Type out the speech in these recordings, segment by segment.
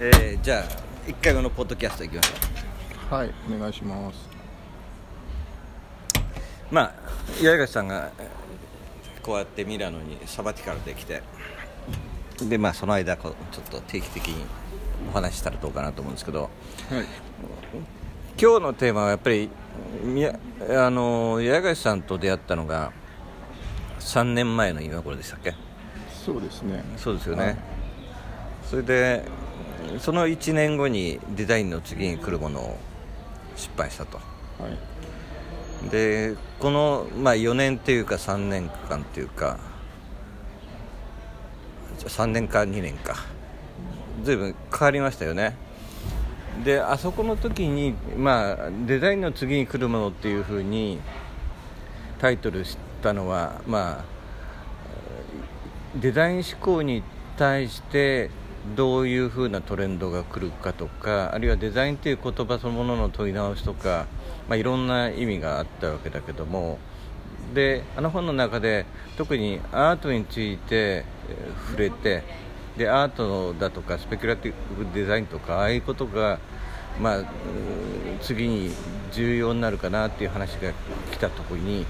えー、じゃあ1回目のポッドキャストいきましょう。はいお願いします。まあ八重樫さんがこうやってミラノにサバティカルで来てでまあその間こうちょっと定期的にお話したらどうかなと思うんですけど、はい、今日のテーマはやっぱりあの八重樫さんと出会ったのが3年前の今頃でしたっけ？そうですね。そうですよね、はい、それでその1年後にデザインの次に来るものを失敗したと、はい、でこの、まあ、4年っていうか3年間っていうか3年か2年か随分変わりましたよね。であそこの時に、まあ、デザインの次に来るものっていうふうにタイトルしたのは、まあ、デザイン思考に対してどういうふうなトレンドが来るかとかあるいはデザインという言葉そのものの問い直しとか、まあ、いろんな意味があったわけだけどもであの本の中で特にアートについて触れてでアートだとかスペキュラティブデザインとかああいうことが、まあ、次に重要になるかなっていう話が来たところに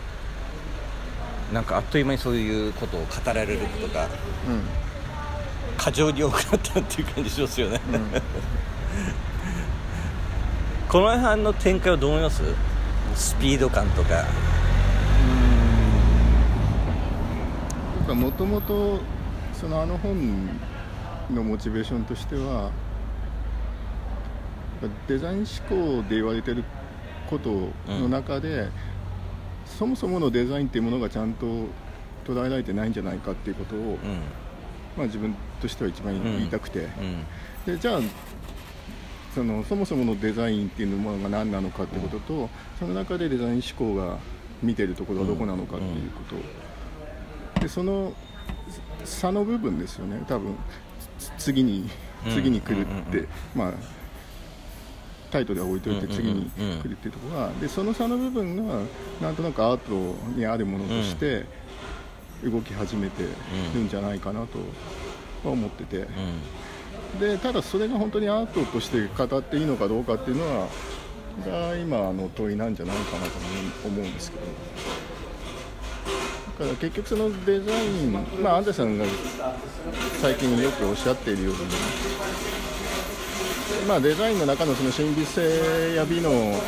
なんかあっという間にそういうことを語られることが、うん、過剰に多くなったっていう感じしますよね、うん、この辺の展開はどう思います？スピード感とか。もともとそのあの本のモチベーションとしてはデザイン思考で言われてることの中で、うん、そもそものデザインっていうものがちゃんと捉えられてないんじゃないかっていうことを、うん、まあ、自分としては一番言いたくて、うん、でじゃあそのそもそものデザインっていうものが何なのかってことと、その中でデザイン思考が見てるところはどこなのかっていうこと、でその差の部分ですよね。多分次に次に来るって、まあタイトルは置いといて次に来るっていうところがでその差の部分がなんとなくアートにあるものとして動き始めてるんじゃないかなとは思ってて、でただそれが本当にアートとして語っていいのかどうかっていうのはが今の問いなんじゃないかなと思うんですけど。だから結局そのデザイン、まあ、アンデさんが最近よくおっしゃっているように、まあ、デザインの中のその神秘性や美の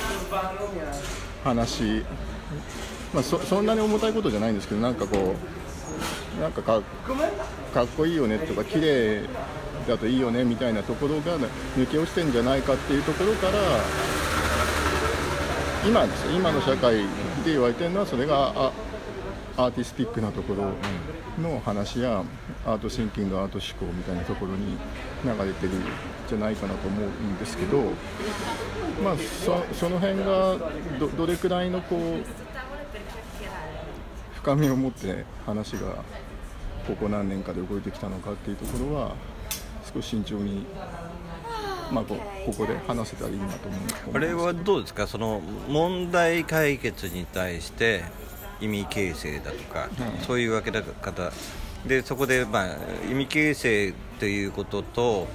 話、まあ、そそんなに重たいことじゃないんですけどなんかこうなんかかかっこいいよねとか綺麗だといいよねみたいなところが抜け落ちてんじゃないかっていうところから今です今の社会で言われてるのはそれがアーティスティックなところの話やアートシンキングアート思考みたいなところに流れてるんじゃないかなと思うんですけど、まあ、その辺がどれくらいのこう深みを持って話がここ何年かで動いてきたのかっていうところは少し慎重にまあ、こここで話せたらいいなと思うあれはどうですか？その問題解決に対して意味形成だとか、うん、そういう分け方。でそこで、まあ、意味形成ということと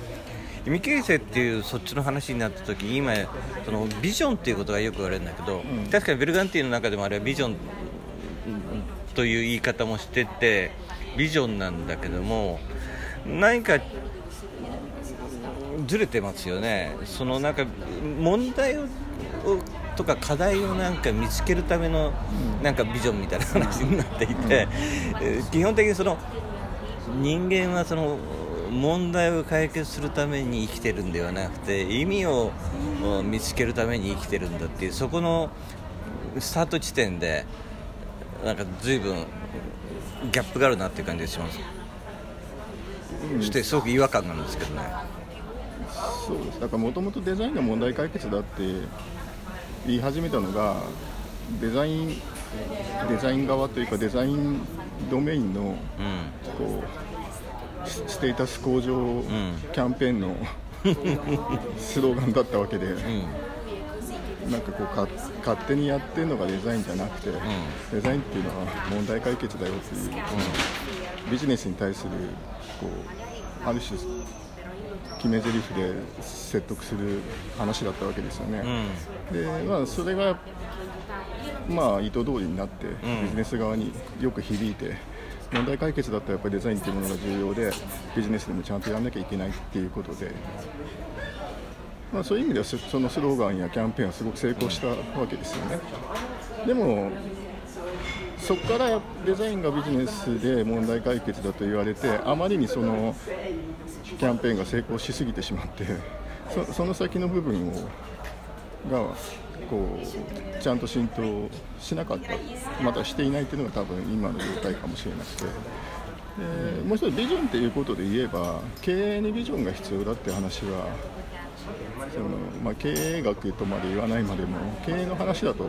意味形成っていうそっちの話になった時に今そのビジョンっていうことがよく言われるんだけど、うん、確かにベルガンティの中でもあれはビジョンという言い方もしててビジョンなんだけども何かずれてますよね。そのなんか問題をとか課題をなんか見つけるためのなんかビジョンみたいな話になっていて、基本的にその人間はその問題を解決するために生きてるんではなくて意味を見つけるために生きてるんだっていうそこのスタート地点でなんか随分ギャップがあるなっていう感じがします、そしてすごく違和感があるんですけどね。そうです。だからもともとデザインの問題解決だって言い始めたのがデザインデザイン側というかデザインドメインの、こうステータス向上キャンペーンの、スローガンだったわけで、なんかこうか勝手にやってるのがデザインじゃなくて、デザインっていうのは問題解決だよっていう、ビジネスに対するこうある種決め台詞で説得する話だったわけですよね、うん、でまあ、それが、まあ、意図通りになってビジネス側によく響いて、問題解決だったらやっぱりデザインというものが重要でビジネスでもちゃんとやらなきゃいけないっていうことで、まあ、そういう意味ではそのスローガンやキャンペーンはすごく成功したわけですよね。でもそこからデザインがビジネスで問題解決だと言われてあまりにそのキャンペーンが成功しすぎてしまってその先の部分をがこうちゃんと浸透しなかったまたしていないっていうのが多分今の状態かもしれなくて。でもう一つビジョンっていうことで言えば経営にビジョンが必要だって話はその、まあ、経営学とまで言わないまでも経営の話だと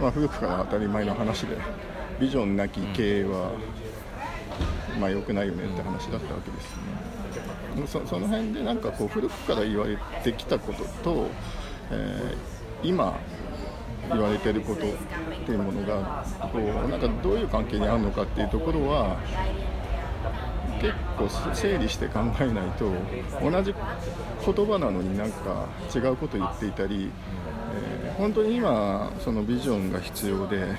まあ、古くから当たり前の話でビジョンなき経営は、まあ、良くないよねって話だったわけですよね。そその辺でなんかこう古くから言われてきたことと、えー、今言われてることっていうものがこうなんかどういう関係にあるのかっていうところは結構整理して考えないと同じ言葉なのになんか違うこと言っていたりえ本当に今そのビジョンが必要で、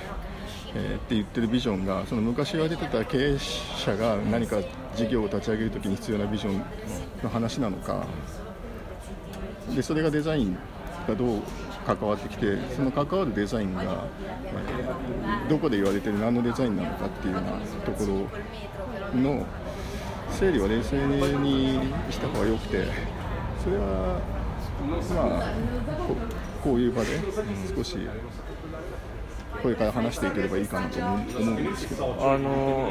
えー、って言ってるビジョンがその昔言われてた経営者が何か事業を立ち上げるときに必要なビジョンの話なのかでそれがデザインがどう関わってきてその関わるデザインが、えー、どこで言われてる何のデザインなのかっていうようなところの整理は冷静にした方がよくてそれはまあこういう場で少しこれから話していければいいかなと思うんですけど。あの、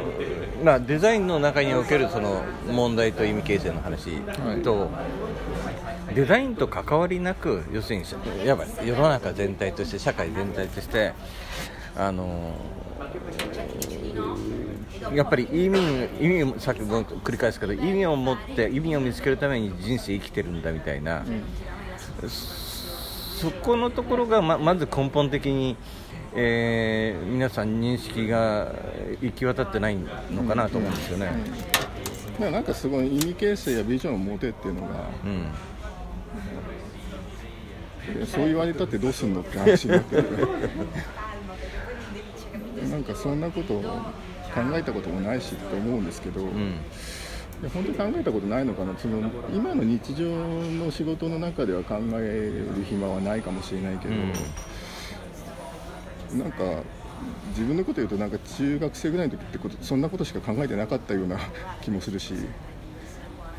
まあ、デザインの中におけるその問題と意味形成の話と、はい、デザインと関わりなく要するにやば世の中全体として社会全体としてあのやっぱり意味意味をさっきも繰り返すけど意味を持って意味を見つけるために人生生きてるんだみたいな、うん。そこのところがままず根本的に、えー、皆さん認識が行き渡ってないのかなと思うんですよね。うん。うん、なんかすごい意味形成やビジョンを持てっていうのが、うん、そう言われたってどうすんのって話になってる。なんかそんなことを考えたこともないしと思うんですけど、うん。本当に考えたことないのかな。その今の日常の仕事の中では考える暇はないかもしれないけど、うん、なんか自分のこと言うとなんか中学生ぐらいの時ってことそんなことしか考えてなかったような 気もするし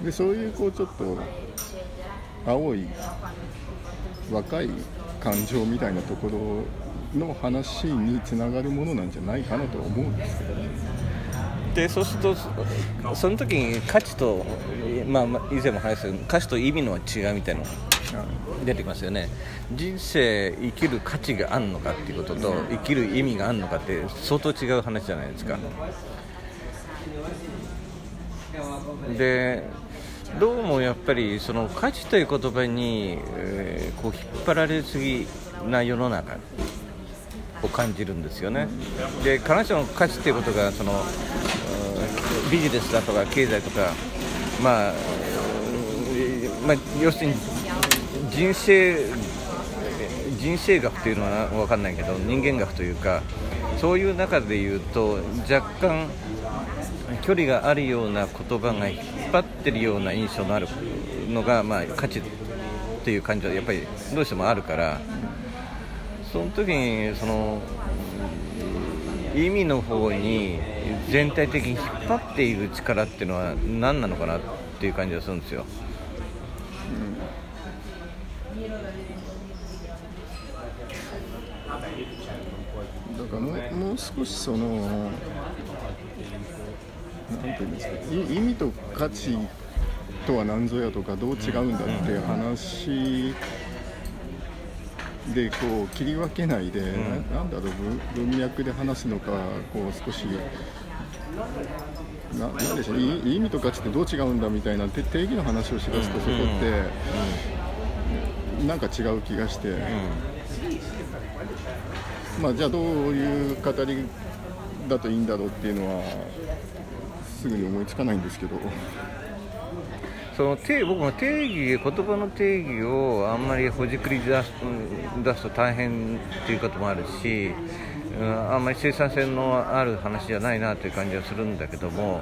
でそういうこうちょっと青い若い感情みたいなところの話につながるものなんじゃないかなと思うんですけどね。でそうするとその時に価値と、まあ、以前も話したけど価値と意味の違いみたいなのが出てきますよね。人生生きる価値があるのかっていうことと生きる意味があるのかって相当違う話じゃないですか。でどうもやっぱりその価値という言葉に、えー、こう引っ張られすぎな世の中を感じるんですよね。で必ずしも価値っていうことがそのビジネスだとか経済とか、まあ、まあ、要するに人生人生学というのは分かんないけど人間学というかそういう中で言うと若干距離があるような言葉が引っ張ってるような印象のあるのが、まあ、価値っていう感じはやっぱりどうしてもあるからその時にその意味の方に全体的に引っ張っている力っていうのは何なのかなっていう感じがするんですよ。だからもうもう少しそのなんていうんですか意味と価値とは何ぞやとかどう違うんだっていう話でこう切り分けないで、うん、なんだろう文脈で話すのかこう少しななんでしょう意味と価値ってどう違うんだみたいな定義の話をしだすとそこって、うん、なんか違う気がして、うん、まあ、じゃあどういう語りだといいんだろうっていうのはすぐに思いつかないんですけど。その定僕も定義言葉の定義をあんまりほじくり出す出すと大変っていうこともあるし、うん、あんまり生産性のある話じゃないなという感じはするんだけども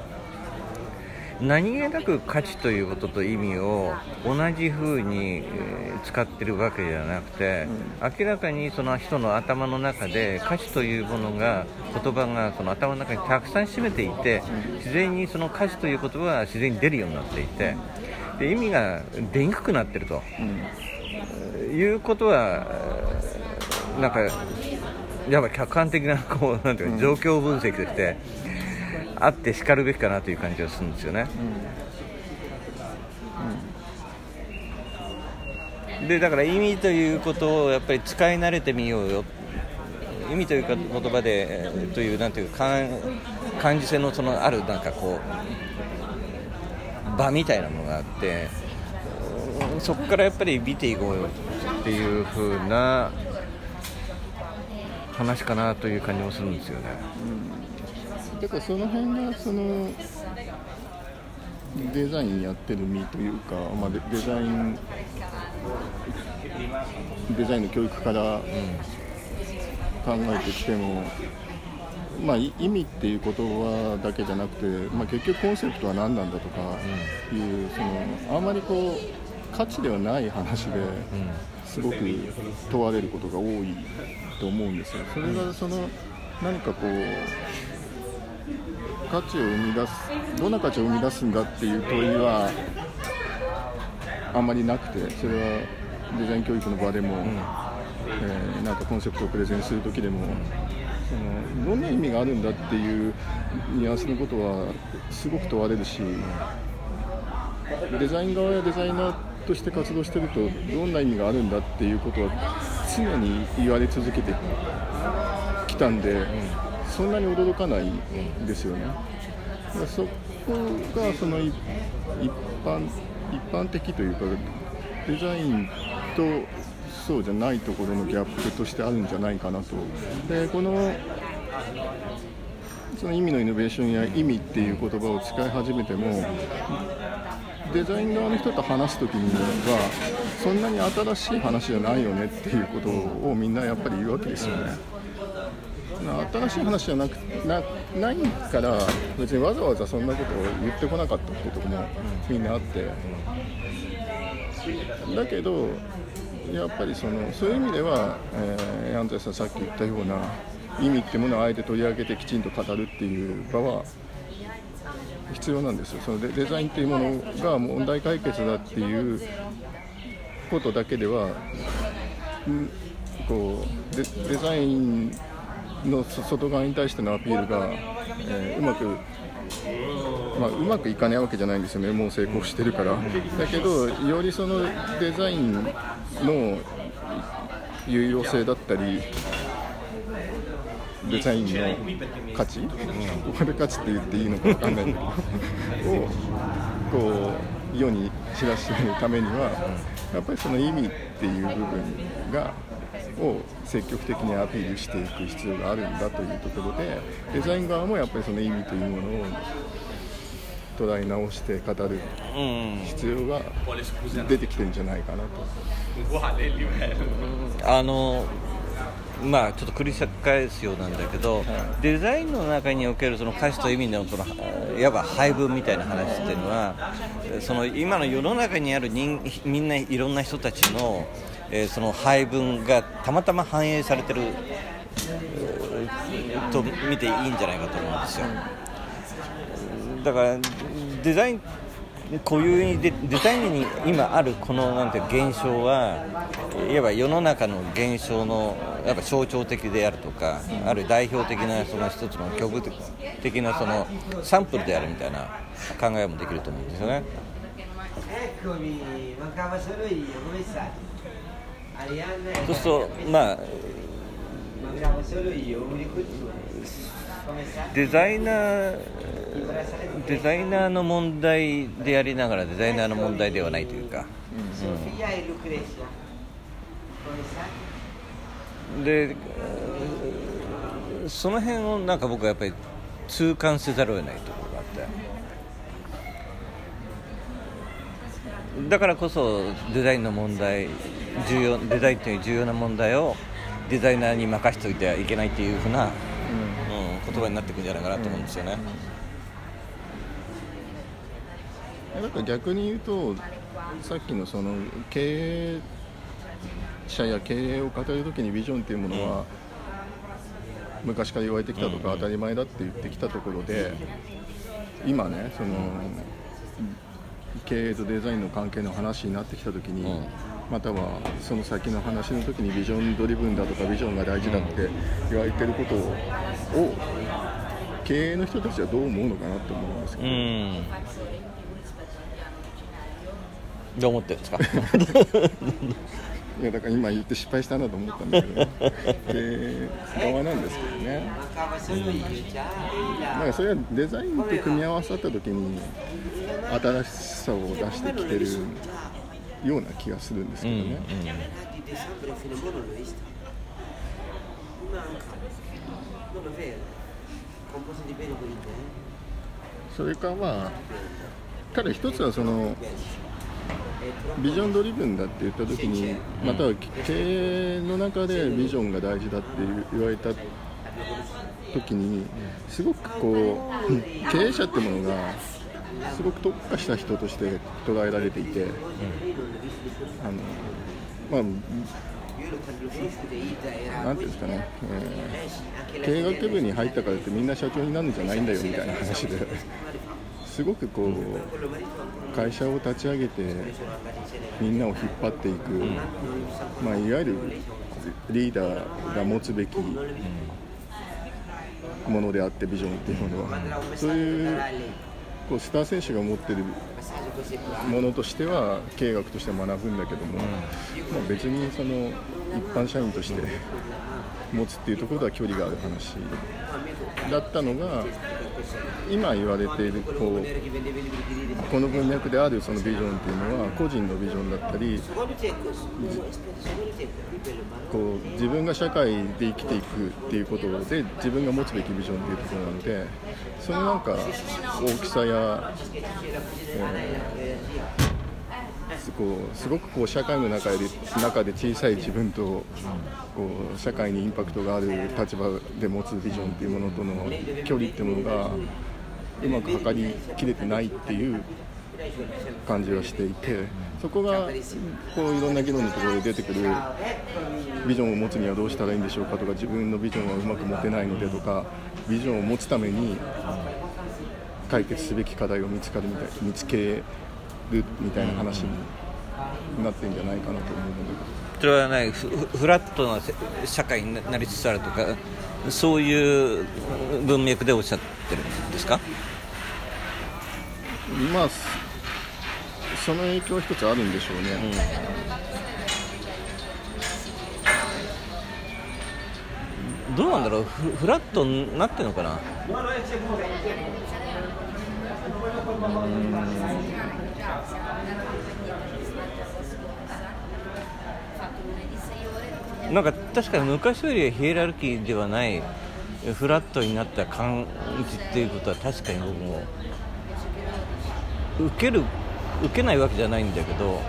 何気なく価値ということと意味を同じ風に使ってるわけじゃなくて、明らかにその人の頭の中で価値というものが言葉がその頭の中にたくさん占めていて自然にその価値という言葉が自然に出るようになっていてで意味が出にくくなってると、いうことはなんかやっぱ客観的なこうなんていうか状況分析として。あってしかるべきかなという感じがするんですよね。うん、でだから意味ということをやっぱり使い慣れてみようよ意味というか言葉で、えー、というなんていうか感じ性のそのあるなんかこう場みたいなものがあってそこからやっぱり見ていこうよっていう風な話かなという感じもするんですよね。うんだからその辺がそのデザインやってる身というか、まあ、デザインデザインの教育から考えてきても、まあ、意味っていう言葉だけじゃなくて、まあ、結局コンセプトは何なんだとかいう、そのあんまりこう価値ではない話ですごく問われることが多いと思うんですよ。それがその何かこう価値を生み出すどんな価値を生み出すんだっていう問いはあんまりなくてそれはデザイン教育の場でも、うん、えー、なんかコンセプトをプレゼンする時でも、そのどんな意味があるんだっていうニュアンスのことはすごく問われるしデザイン側やデザイナーとして活動してるとどんな意味があるんだっていうことは常に言われ続けてきたんで。うんそんなに驚かないんですよね。そこがその一般一般的というかデザインとそうじゃないところのギャップとしてあるんじゃないかなと。でこのその意味のイノベーションや意味っていう言葉を使い始めてもデザイン側の人と話す時にはそんなに新しい話じゃないよねっていうことをみんなやっぱり言うわけですよね。新しい話じゃなくなないから別にわざわざそんなことを言ってこなかったっていうとこもみんなあって。だけどやっぱりそのそういう意味では、えー、安西さんさっき言ったような意味ってものをあえて取り上げてきちんと語るっていう場は必要なんですよ。そのデデザインっていうものが問題解決だっていうことだけではこうデデザインの外側に対してのアピールが、えー、うまく、まあ、うまくいかないわけじゃないんですよね、もう成功してるから。だけど、よりそのデザインの有用性だったり、デザインの価値、うん、これ価値って言っていいのか分かんないけど、をこう世に知らせるためには、やっぱりその意味っていう部分が。を積極的にアピールしていく必要があるんだというところでデザイン側もやっぱりその意味というものを捉え直して語る必要が出てきてるんじゃないかなと。あのまあ、ちょっと繰り返すようなんだけど、デザインの中におけるその歌詞と意味のそのいわば配分みたいな話っていうのはその今の世の中にある人みんないろんな人たちのえー、その配分がたまたま反映されてる、と見ていいんじゃないかと思うんですよだからデザイン固有にデデザインに今あるこのなんていう現象はいわば世の中の現象のやっぱ象徴的であるとか、ある代表的なその一つの局的なそのサンプルであるみたいな考えもできると思うんですよね。そうするとまあデザイナーデザイナーの問題でありながらデザイナーの問題ではないというか、うん、でその辺をなんか僕はやっぱり痛感せざるを得ないところがあって。だからこそデザインの問題重要デザインという重要な問題をデザイナーに任せておいてはいけないっていうふうな、うん、うん、言葉になっていくんじゃないかなと思うんですよね。なんか逆に言うとさっきのその経営者や経営を語るときにビジョンっていうものは、昔から言われてきたとか当たり前だって言ってきたところで今ねその経営とデザインの関係の話になってきたときに、またはその先の話の時にビジョンドリブンだとかビジョンが大事だって言われてることを経営の人たちはどう思うのかなと思うんですけど。どう思ってるんですか？いやだから今言って失敗したなと思ったんだけど、で側なんですけどね、うん、だからそれはデザインと組み合わさった時に新しさを出してきてるような気がするんですけどね。それかまあただ一つはそのビジョンドリブンだって言った時にまたは経営の中でビジョンが大事だって言われた時にすごくこう経営者ってものがすごく特化した人として捉えられていて、あのまあなんていうんですかね、えー、経営学部に入ったからってみんな社長になるんじゃないんだよみたいな話で。すごくこう会社を立ち上げてみんなを引っ張っていく、まあ、いわゆるリーダーが持つべきものであってビジョンっていうものは。そういうこうスター選手が持ってるものとしては経営学として学ぶんだけども、まあ、別にその一般社員として持つっていうところでは距離がある話だったのが今言われているこうこの文脈であるそのビジョンっていうのは個人のビジョンだったりこう自分が社会で生きていくっていうことで自分が持つべきビジョンっていうところなのでそのなんか大きさや、えー、こうすごくこう社会の中で中で小さい自分とこう社会にインパクトがある立場で持つビジョンっていうものとの距離っていうものがうまく測りきれてないっていう感じはしていてそこがこういろんな議論のところで出てくるビジョンを持つにはどうしたらいいんでしょうかとか自分のビジョンはうまく持てないのでとかビジョンを持つために解決すべき課題を見つかるみたい見つけるみたいな話になってんじゃないかなと思うので。それはねフラットな社会になりつつあるとかそういう文脈でおっしゃってるんですか？まあその影響一つあるんでしょうね、うん、どうなんだろう？フフラットになってるのかな？なんか確かに昔よりはヒエラルキーではないフラットになった感じっていうことは確かに僕も受ける受けないわけじゃないんだけど、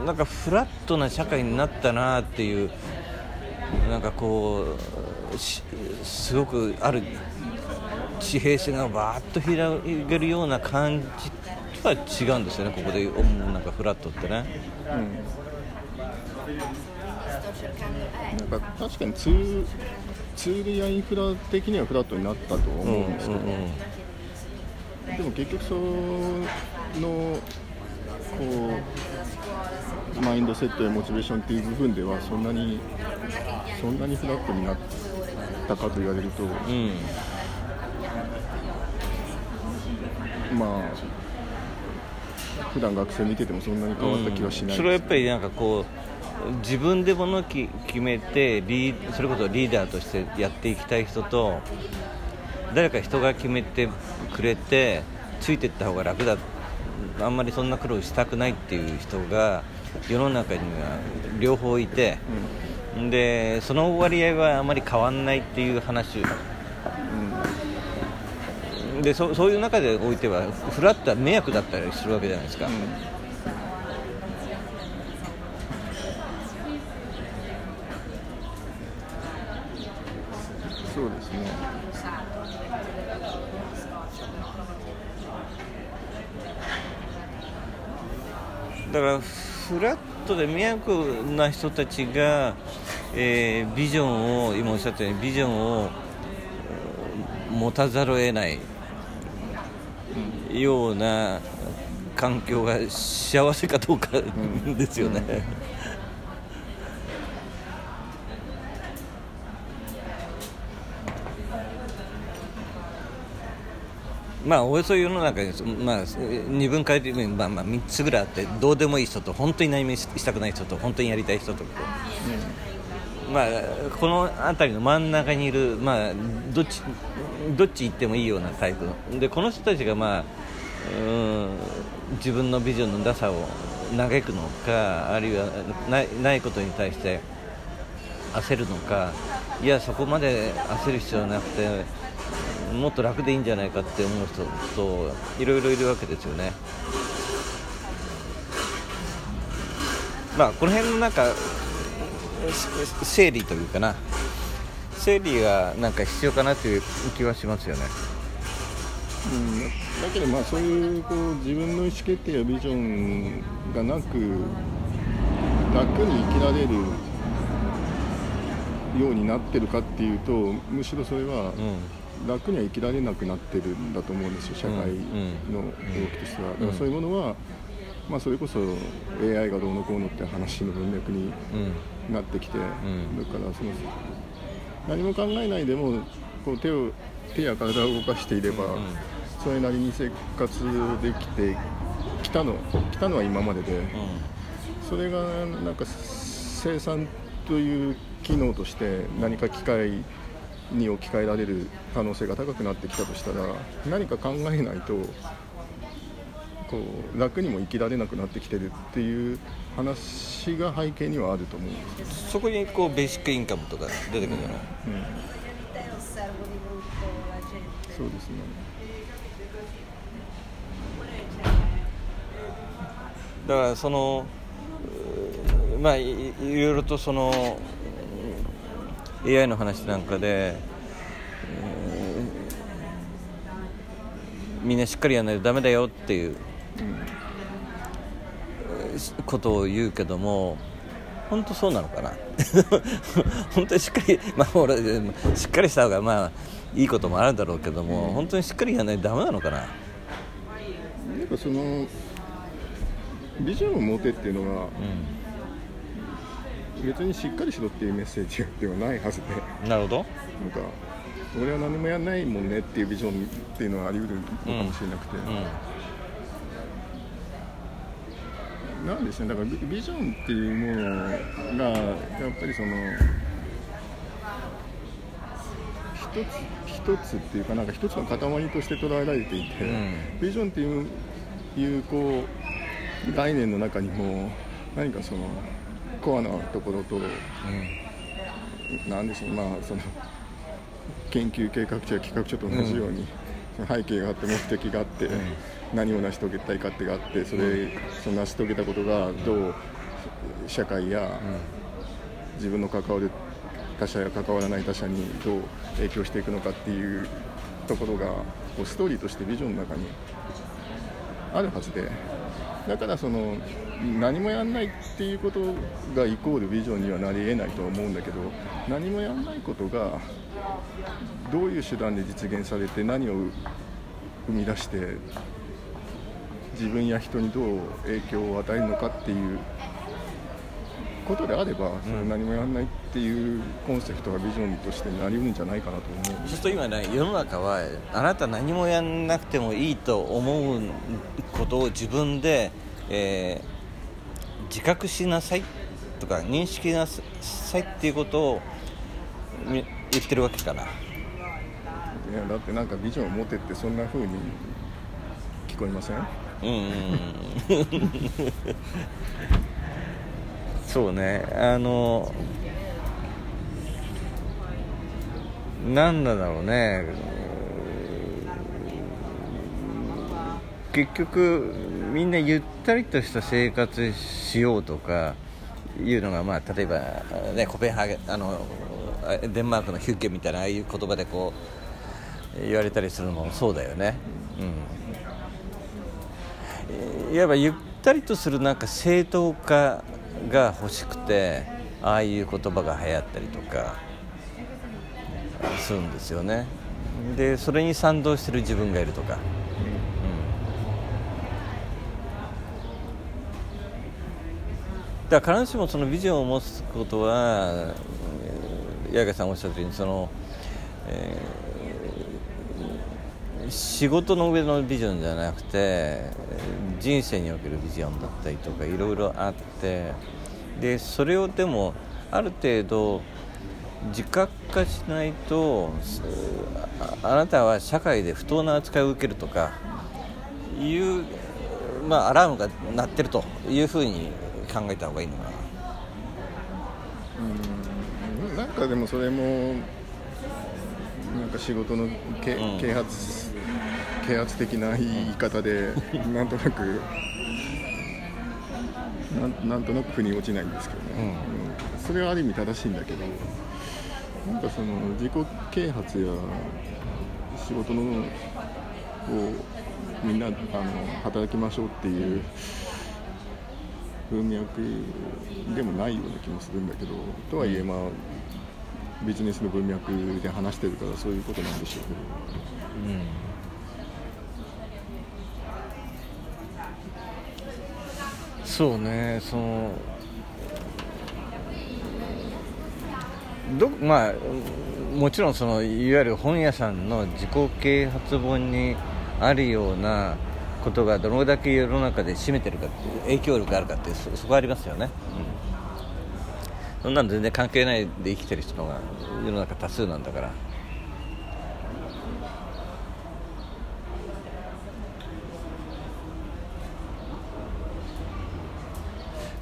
うん、なんかフラットな社会になったなっていうなんかこうすごくある地平線がバーッと広げるような感じとは違うんですよね。ここでなんかフラットってね。うん、なんか確かにツーツールやインフラ的にはフラットになったと思うんですけど、うんうんうん。でも結局そのこうマインドセットやモチベーションっていう部分ではそんなにそんなにフラットになったかと言われると、うん、まあ普段学生見ててもそんなに変わった気はしない、ねうん、それはやっぱりなんかこう自分でもの決めてリそれこそリーダーとしてやっていきたい人と誰か人が決めてくれてついていった方が楽だ。あんまりそんな苦労したくないっていう人が世の中には両方いて、うん、でその割合はあまり変わらないっていう話、うん、でそそういう中でおいてはフラットは迷惑だったりするわけじゃないですか、うん、そうですねだからフラットで迷惑な人たちが、えー、ビジョンを今おっしゃったようにビジョンを持たざるを得ないような環境が幸せかどうかですよね、まあ、およそ世の中に、まあ、二分解で、まあ、まあ3つぐらいあってどうでもいい人と本当に何もしたくない人と本当にやりたい人と、うん、まあ、この辺りの真ん中にいる、まあ、どっちどっち行ってもいいようなタイプでこの人たちが、まあ、うん自分のビジョンの打差を嘆くのかあるいはないないことに対して焦るのかいやそこまで焦る必要はなくてもっと楽でいいんじゃないかって思う人といろいろいるわけですよね。まあ、この辺のなんか整理というかな整理がなんか必要かなという気はしますよね。うん、だけどまあそういうこう自分の意思決定やビジョンがなく楽に生きられるようになってるかっていうとむしろそれは楽には生きられなくなってるんだと思うんですよ社会の動きとしては。だからそういうものはまあ、それこそ AI がどうのこうのって話の文脈になってきて、だからその何も考えないでもこう手を手や体を動かしていれば、それなりに生活できてきたのきたのは今までで、それがなんか生産という機能として何か機械に置き換えられる可能性が高くなってきたとしたら何か考えないとこう楽にも生きられなくなってきてるっていう話が背景にはあると思うんですそこにこうベーシックインカムとか出てくるじゃない、うん、うん、そうですね。だからそのまあいろいろとその AI の話なんかで、えー、みんなしっかりやらないとダメだよっていう、うん、ことを言うけども本当そうなのかな？本当にしっかり、まあ、俺しっかりした方がまあいいこともあるんだろうけども、うん、本当にしっかりやらないとダメなのかな？やっぱそのビジョンを持てっていうのは、うん別にしっかりしろっていうメッセージではないはずで。なるほど。なんか俺は何もやらないもんねっていうビジョンっていうのはあり得るのかもしれなくて、うん、なんですね。だからビジョンっていうものがやっぱりその一つ一つっていうかなんか一つの塊として捉えられていて、うん、ビジョンっていういうこう概念の中にも何かそのコアなところと、うん、なんでしょうまあその研究計画書や企画書と同じように、うん、背景があって目的があって、うん、何を成し遂げたい勝手があってそれ、その成し遂げたことがどう社会や自分の関わる他者や関わらない他者にどう影響していくのかっていうところがこうストーリーとしてビジョンの中にあるはずでだからその何もやらないっていうことがイコールビジョンにはなりえないとは思うんだけど何もやらないことがどういう手段で実現されて何を生み出して自分や人にどう影響を与えるのかっていうことであれば、その何もやらないっていうコンセプトがビジョンとしてなりうるんじゃないかなと思うそうす。ると今ね世の中はあなた何もやらなくてもいいと思うことを自分で、えー、自覚しなさいとか認識なさいっていうことを言ってるわけかな。いやだってなんかビジョンを持てってそんなふうに聞こえませんうんうん そうね。あの何なんだろうね。結局みんなゆったりとした生活しようとかいうのが、まあ、例えば、ね、コペンハーゲンあのデンマークのヒュッケみたいなああいう言葉でこう言われたりするのもそうだよね、うん、いわばゆったりとするなんか正当化が欲しくてああいう言葉が流行ったりとかするんですよね。でそれに賛同してる自分がいるとか、だから必ずしもそのビジョンを持つことは八重さんおっしゃったようにその、えー、仕事の上のビジョンじゃなくて人生におけるビジョンだったりとかいろいろあってでそれをでもある程度自覚化しないとあなたは社会で不当な扱いを受けるとかいう、まあ、アラームが鳴ってるというふうに考えた方がいいのかな。うんなんかでもそれもなんか仕事のけ、うん、啓発啓発的な言い方でなんとなくなんなんとなく腑に落ちないんですけどね、うん、うん、それはある意味正しいんだけどなんかその自己啓発や仕事のをみんなあの働きましょうっていう文脈でもないような気もするんだけどとはいえまあビジネスの文脈で話してるからそういうことなんでしょうけど。うんそうねそのどまあもちろんそのいわゆる本屋さんの自己啓発本にあるようなことがどのだけ世の中で占めてるかっていう影響力があるかってそこありますよね、うん、そんなの全然関係ないで生きてる人が世の中多数なんだから。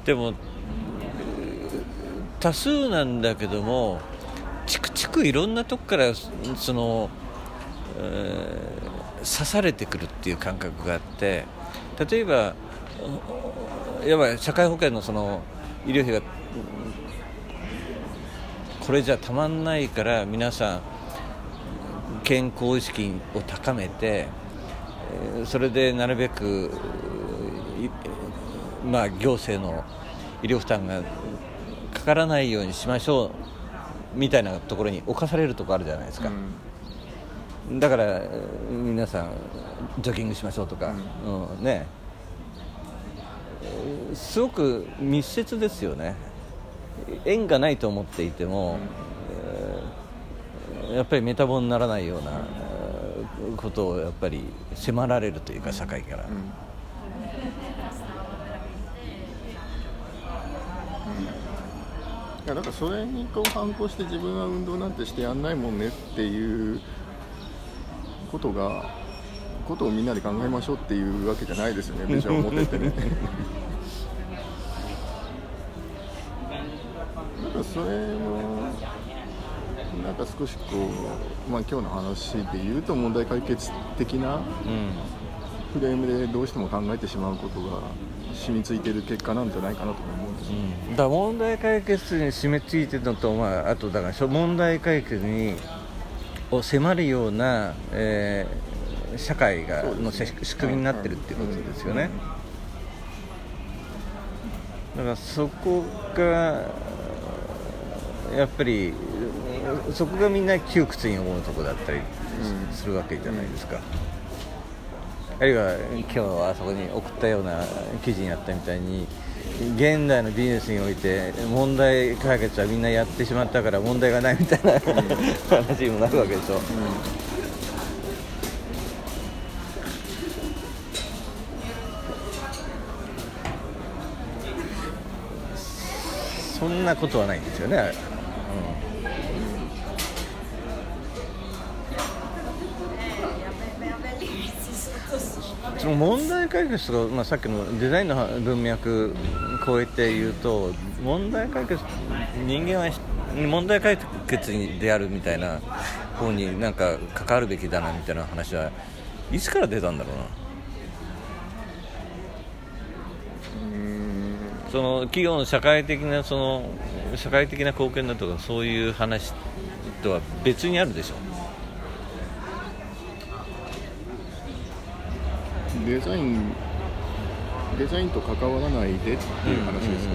でも多数なんだけどもちくちくいろんなとこからその、えー、刺されてくるっていう感覚があって例えばやばい社会保険のその医療費がこれじゃたまんないから皆さん健康意識を高めてそれでなるべく、まあ、行政の医療負担がかからないようにしましょうみたいなところに侵されるとこあるじゃないですか、うん、だから皆さんジョギングしましょうとか、うん、うん、ね。すごく密接ですよね。縁がないと思っていても、うん、やっぱりメタボにならないようなことをやっぱり迫られるというか社会から。やだからそれにこう反抗して自分は運動なんてしてやんないもんねっていうことがことをみんなで考えましょうっていうわけじゃないですよね。私は思っててね。なんかそれもなんか少しこう、まあ、今日の話で言うと問題解決的なフレームでどうしても考えてしまうことが染みついてる結果なんじゃないかなと思うんです、うん、だ問題解決に染みついてるのと、まあ、あとだから問題解決にを迫るような、えー、社会がの仕組みになってるっていうことですよね、だからそこがやっぱりそこがみんな窮屈に思うところだったりするわけじゃないですか。うんあるいは今日あそこに送ったような記事にあったみたいに現代のビジネスにおいて問題解決はみんなやってしまったから問題がないみたいな、うん、話にもなるわけでしょ。うんそんなことはないんですよね。その問題解決とか、まあ、さっきのデザインの文脈超えて言うと問題解決人間は問題解決であるみたいな方になんか関わるべきだなみたいな話はいつから出たんだろうな？その企業の社会的なその社会的な貢献だとかそういう話とは別にあるでしょデザインデザインと関わらないでっていう話ですか。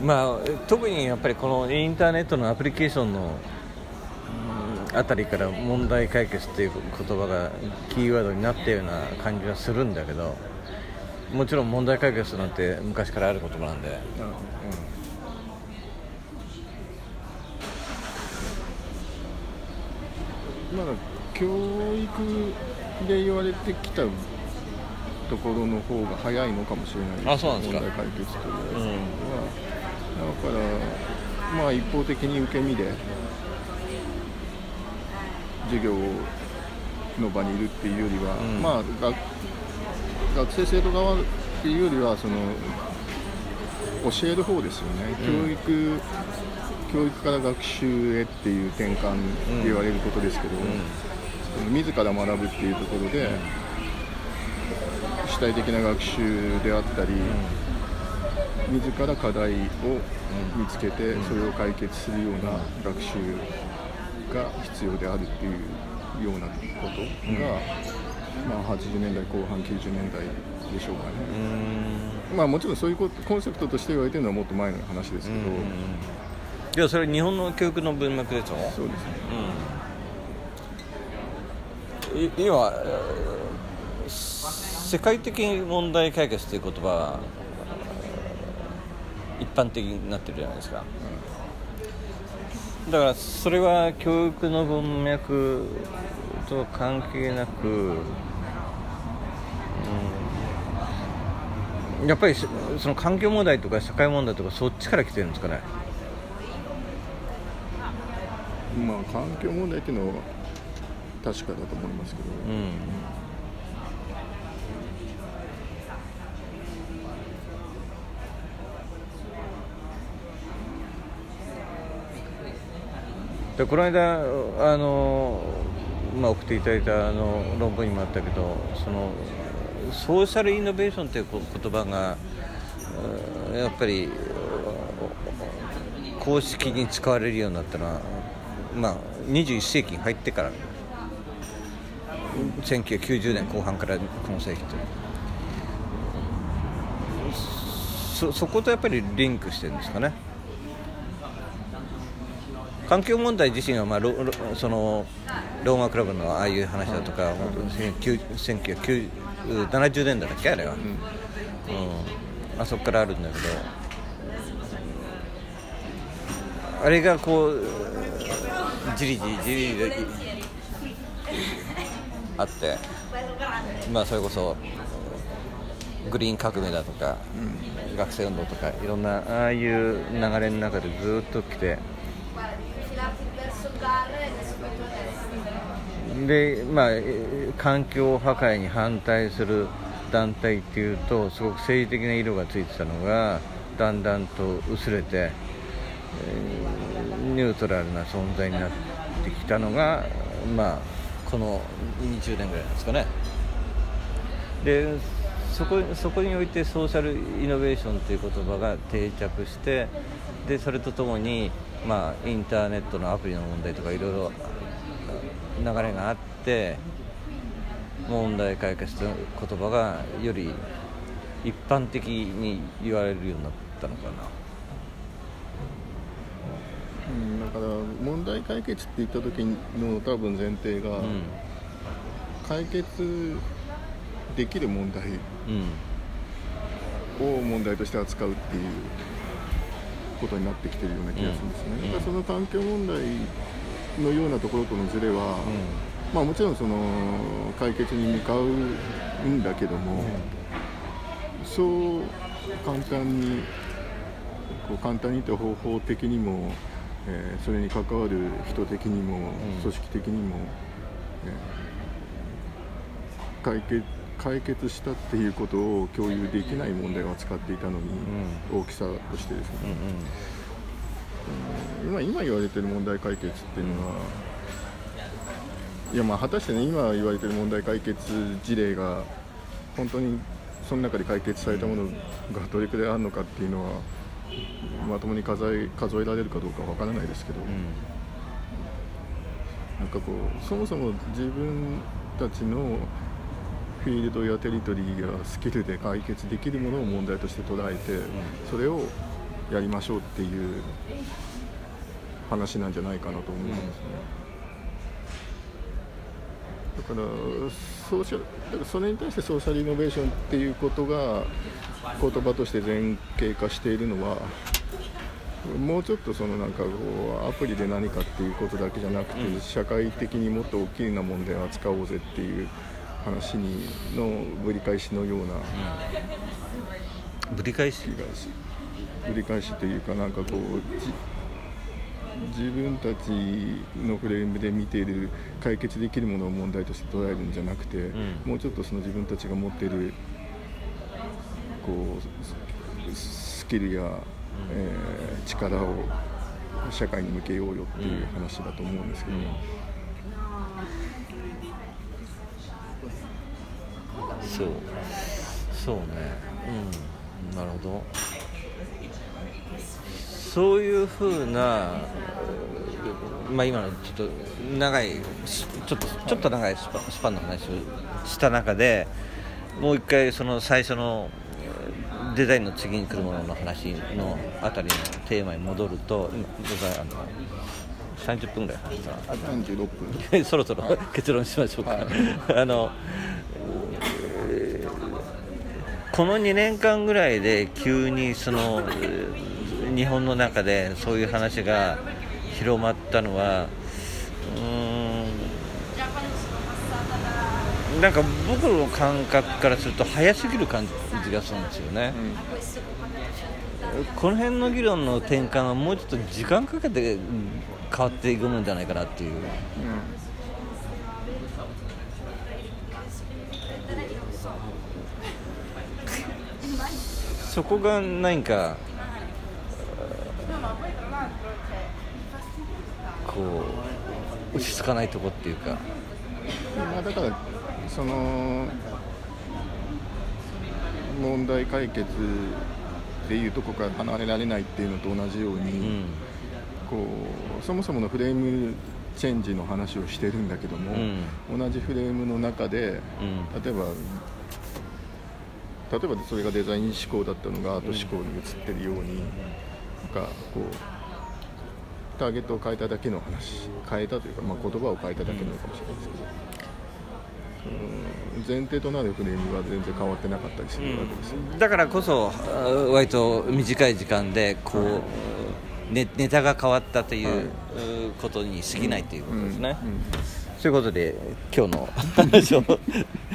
ら、うん、まあ特にやっぱりこのインターネットのアプリケーションのあたりから問題解決っていう言葉がキーワードになったような感じはするんだけどもちろん問題解決なんて昔からある言葉なんで、まだ教育で言われてきたところの方が早いのかもしれないあそうなんですか。問題解決というやつは、うん、だからまあ一方的に受け身で授業の場にいるっていうよりは、うん、まあ学学生生徒側っていうよりはその教える方ですよね、うん、教育教育から学習へっていう転換って言われることですけど、うん、自ら学ぶっていうところで、主体的な学習であったり、自ら課題を見つけてそれを解決するような学習が必要であるっていうようなことが、まあ、80年代後半90年代でしょうかね。まあもちろんそういうコンセプトとして言われてるのはもっと前の話ですけど。いやそれ日本の教育の文脈でしょ。そうですね、うん、今世界的問題解決という言葉は一般的になってるじゃないですか、だからそれは教育の文脈と関係なく、うん、やっぱりその環境問題とか社会問題とかそっちから来てるんですかね？まあ環境問題っていうのは確かだと思いますけど、うん。でこの間あの、まあ、送っていただいたあの論文にもあったけどそのソーシャルイノベーションという言葉がやっぱり公式に使われるようになったのは、まあ、21世紀に入ってから1990年後半からこの世紀とそそことやっぱりリンクしてるんですかね。環境問題自身は、まあ、ロそのローマクラブのああいう話だとか、うん、1970年代だっけあれは、うん、うん、あそこからあるんだけど。あれがこうじりじりじりじりあって。まあそれこそグリーン革命だとか、うん、学生運動とかいろんなああいう流れの中でずっと来て。でまあ環境破壊に反対する団体っていうとすごく政治的な色がついてたのがだんだんと薄れて、え、ニュートラルな存在になってきたのがまあこの20年ぐらいなんですかね。でそこそこにおいてソーシャルイノベーションという言葉が定着してでそれとともにまあ、インターネットのアプリの問題とかいろいろ流れがあって問題解決という言葉がより一般的に言われるようになったのかな。うん、だから問題解決って言った時の多分前提が、うん、解決できる問題を問題として扱うっていうことになってきてるような気がするんですね、うん、その環境問題のようなところとのズレは、うん、まあ、もちろんその解決に向かうんだけども、そう簡単にこう簡単に言って方法的にも、えー、それに関わる人的にも、組織的にも、えー、解決解決したっていうことを共有できない問題を扱っていたのに、大きさとしてですね、うんうん、今今言われてる問題解決っていうのは、いやまあ果たしてね今言われてる問題解決事例が本当にその中で解決されたものがどれくらいあるのかっていうのはまともに数え数えられるかどうかわからないですけど、うん、なんかこうそもそも自分たちのフィールドやテリトリーやスキルで解決できるものを問題として捉えて、それをやりましょうっていう話なんじゃないかなと思うんですね。だからソーシャだからそれに対してソーシャルイノベーションっていうことが言葉として前傾化しているのはもうちょっとそのなんかこうアプリで何かっていうことだけじゃなくて、社会的にもっと大きな問題を扱おうぜっていう話にのぶり返しのような、うん、ぶり返し？ぶり返しというかなんかこう自分たちのフレームで見ている解決できるものを問題として捉えるんじゃなくて、うん、もうちょっとその自分たちが持っているこうスキルや、うん、えー、力を社会に向けようよっていう話だと思うんですけど。うん。そう。そうね。うん。なるほどそういうふうなまあ今のちょっと長いちょっとちょっと長いスパスパンの話をした中でもう一回その最初のデザインの次に来るものの話のあたりのテーマに戻ると今僕はあの30分ぐらい話した。36分。そろそろ結論しましょうか、はい、あのこの2年間ぐらいで急にその日本の中でそういう話が広まったのはうんなんか僕の感覚からすると早すぎる感じがするんですよね、うん、この辺の議論の転換はもうちょっと時間かけて変わっていくもんじゃないかなっていう。うんそこが何かこう落ち着かないとこっていうか。まあだからその問題解決っていうとこから離れられないっていうのと同じように、うん、こうそもそものフレームチェンジの話をしてるんだけども、うん、同じフレームの中で、うん、例えば例えばそれがデザイン思考だったのがアート思考に移ってるように、なんかこうターゲットを変えただけの話変えたというか、まあ、言葉を変えただけなのかもしれないですけど、前提となるフレームは全然変わってなかったりするわけですよ、だからこそ割と短い時間でこう、ネネタが変わったということに過ぎないということですね、そういうことで今日の話を